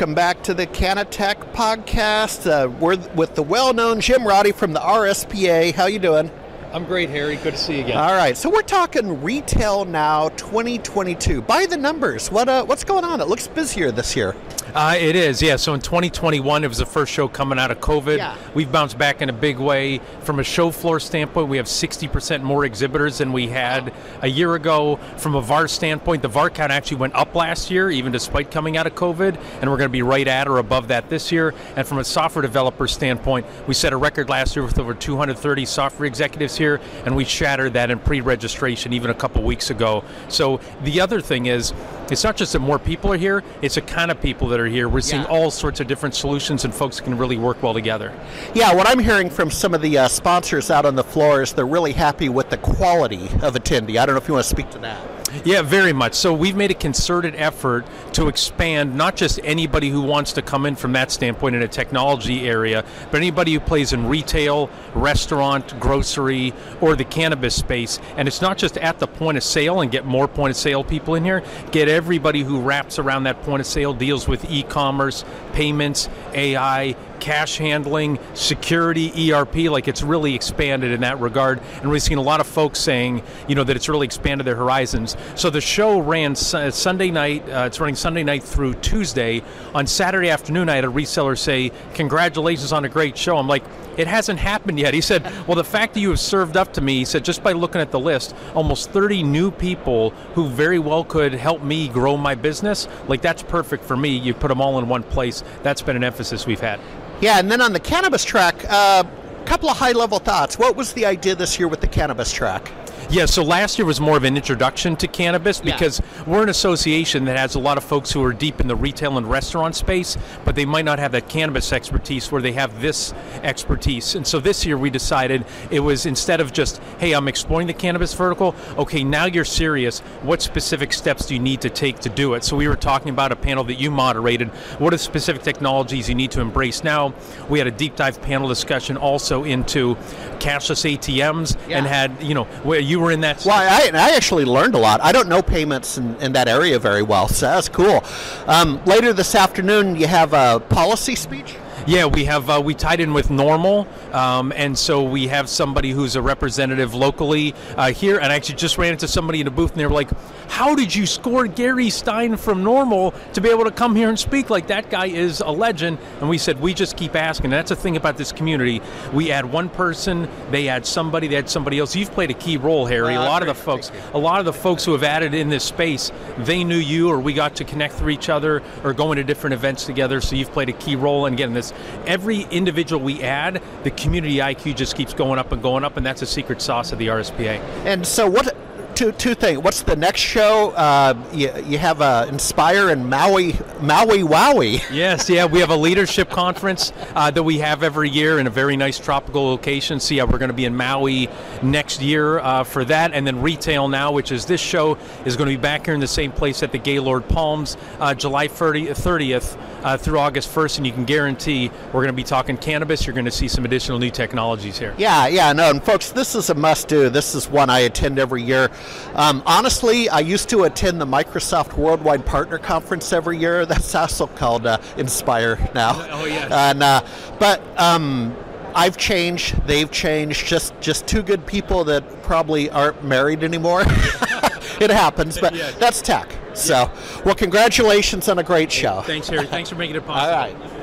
Welcome back to the CannaTech podcast. Uh, we're with the well-known Jim Roddy from the RSPA. How you doing? I'm great, Harry. Good to see you again. All right, so we're talking retail now, 2022. By the numbers, what uh, what's going on? It looks busier this year. Uh, it is, yeah. So in 2021, it was the first show coming out of COVID. Yeah. We've bounced back in a big way. From a show floor standpoint, we have 60% more exhibitors than we had a year ago. From a VAR standpoint, the VAR count actually went up last year, even despite coming out of COVID, and we're going to be right at or above that this year. And from a software developer standpoint, we set a record last year with over 230 software executives here, and we shattered that in pre-registration even a couple weeks ago. So the other thing is, it's not just that more people are here; it's the kind of people that are here. We're seeing Yeah. all sorts of different solutions, and folks can really work well together. Yeah, what I'm hearing from some of the uh, sponsors out on the floor is they're really happy with the quality of attendee. I don't know if you want to speak to that. Yeah, very much. So we've made a concerted effort to expand not just anybody who wants to come in from that standpoint in a technology area, but anybody who plays in retail, restaurant, grocery, or the cannabis space. And it's not just at the point of sale and get more point of sale people in here, get everybody who wraps around that point of sale, deals with e commerce, payments, AI, cash handling, security, ERP, like it's really expanded in that regard. And we've seen a lot of folks saying, you know, that it's really expanded their horizons. So the show ran su- Sunday night, uh, it's running Sunday night through Tuesday. On Saturday afternoon, I had a reseller say, Congratulations on a great show. I'm like, it hasn't happened yet. He said, Well, the fact that you have served up to me, he said, just by looking at the list, almost 30 new people who very well could help me grow my business, like that's perfect for me. You put them all in one place. That's been an emphasis we've had. Yeah, and then on the cannabis track, a uh, couple of high-level thoughts. What was the idea this year with the cannabis track? Yeah, so last year was more of an introduction to cannabis Yeah. because we're an association that has a lot of folks who are deep in the retail and restaurant space, but they might not have that cannabis expertise where they have this expertise. And so this year we decided it was instead of just, hey, I'm exploring the cannabis vertical, okay, now you're serious. What specific steps do you need to take to do it? So we were talking about a panel that you moderated. What are the specific technologies you need to embrace now? We had a deep dive panel discussion also into cashless ATMs and had, you know, where you were in that. Well, I, I actually learned a lot. I don't know payments in, in that area very well, so that's cool. Um, later this afternoon, you have a policy speech. Yeah, we have uh, we tied in with NORML, um, and so we have somebody who's a representative locally uh, here. And I actually just ran into somebody in a booth, and they were like, "How did you score Gary Stein from NORML to be able to come here and speak? Like that guy is a legend." And we said, "We just keep asking." And that's the thing about this community. We add one person, they add somebody, they add somebody else. You've played a key role, Harry. Well, a lot of the folks, a lot of the folks who have added in this space, they knew you, or we got to connect through each other, or going to different events together. So you've played a key role. in getting this every individual we add, the community IQ just keeps going up and going up, and that's a secret sauce of the RSPA. And so, what? Two, two things. What's the next show? Uh, you, you have uh, Inspire and Maui, Maui Wowie. Yes, yeah, we have a leadership conference uh, that we have every year in a very nice tropical location. So yeah, we're going to be in Maui next year uh, for that, and then Retail Now, which is this show, is going to be back here in the same place at the Gaylord Palms, uh, July 30, 30th uh, through August 1st, and you can guarantee we're going to be talking cannabis. You're going to see some additional new technologies here. Yeah, yeah, no, and folks, this is a must-do. This is one I attend every year. Um, honestly, I used to attend the Microsoft Worldwide Partner Conference every year. That's also called uh, Inspire now. Oh, yes. And uh, but um, I've changed. They've changed. Just just two good people that probably aren't married anymore. it happens, but Yeah. that's tech. So, well, congratulations on a great show. Thanks, Harry. Thanks for making it possible. right.